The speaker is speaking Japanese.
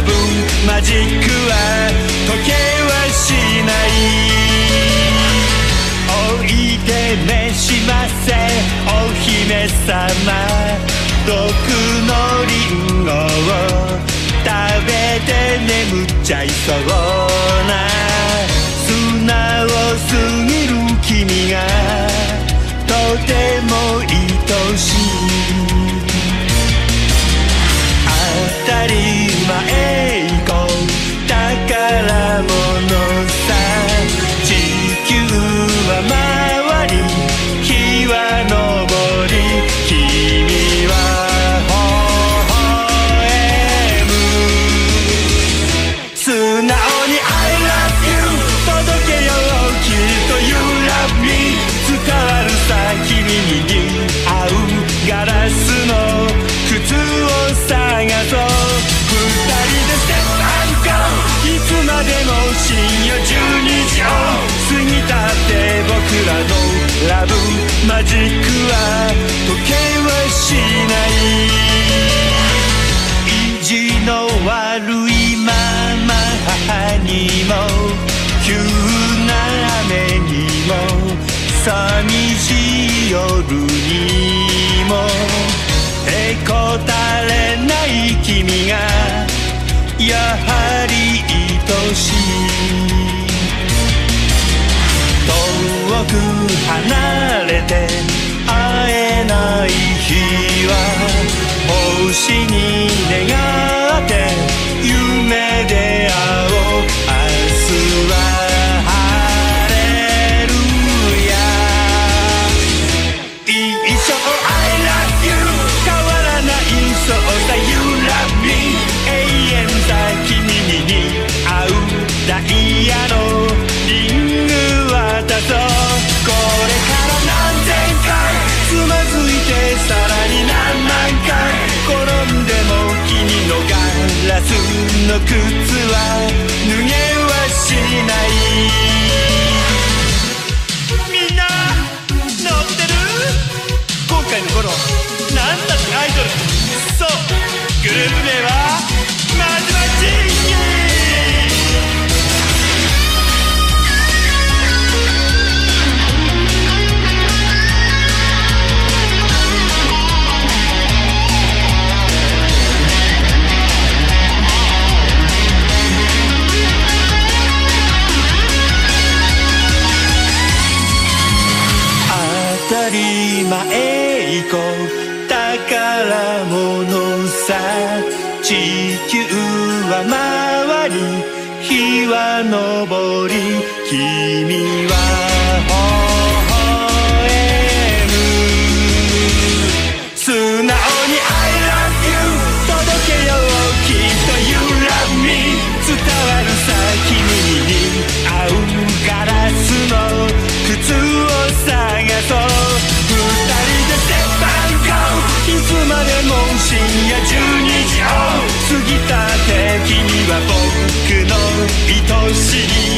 のラブマジックは時計はしないおいで召しませお姫様毒のリンゴを。食べて眠っちゃいそうな。素直すぎる君が。とても愛しい。に合うガラスの靴を探そう。二人でステップアンコいつまでも深夜12時を過ぎたって僕らのラブマジックは時計はしない。にもへこたれない君がやはり愛しい遠く離れて会えない日は星に願たり前行こう宝物さ地球は回り日は昇り君は愛しい